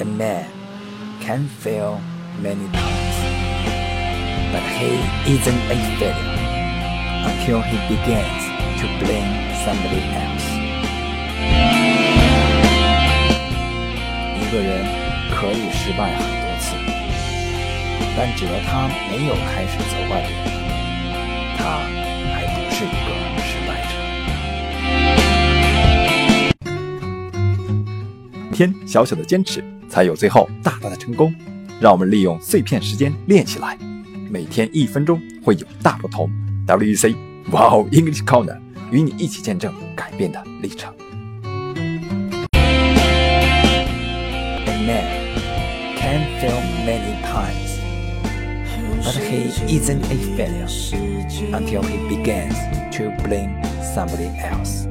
A man can fail many times, but he isn't a failure until he begins to blame somebody else. 一个人可以失败很多次，但只要他没有开始责怪别人，他还不是一个失败者。天小小的坚持，才有最后大大的成功。让我们利用碎片时间练起来，每天一分钟会有大不同。WEC Wow English Corner 与你一起见证改变的历程。A man can fail many times, but he isn't a failure until he begins to blame somebody else.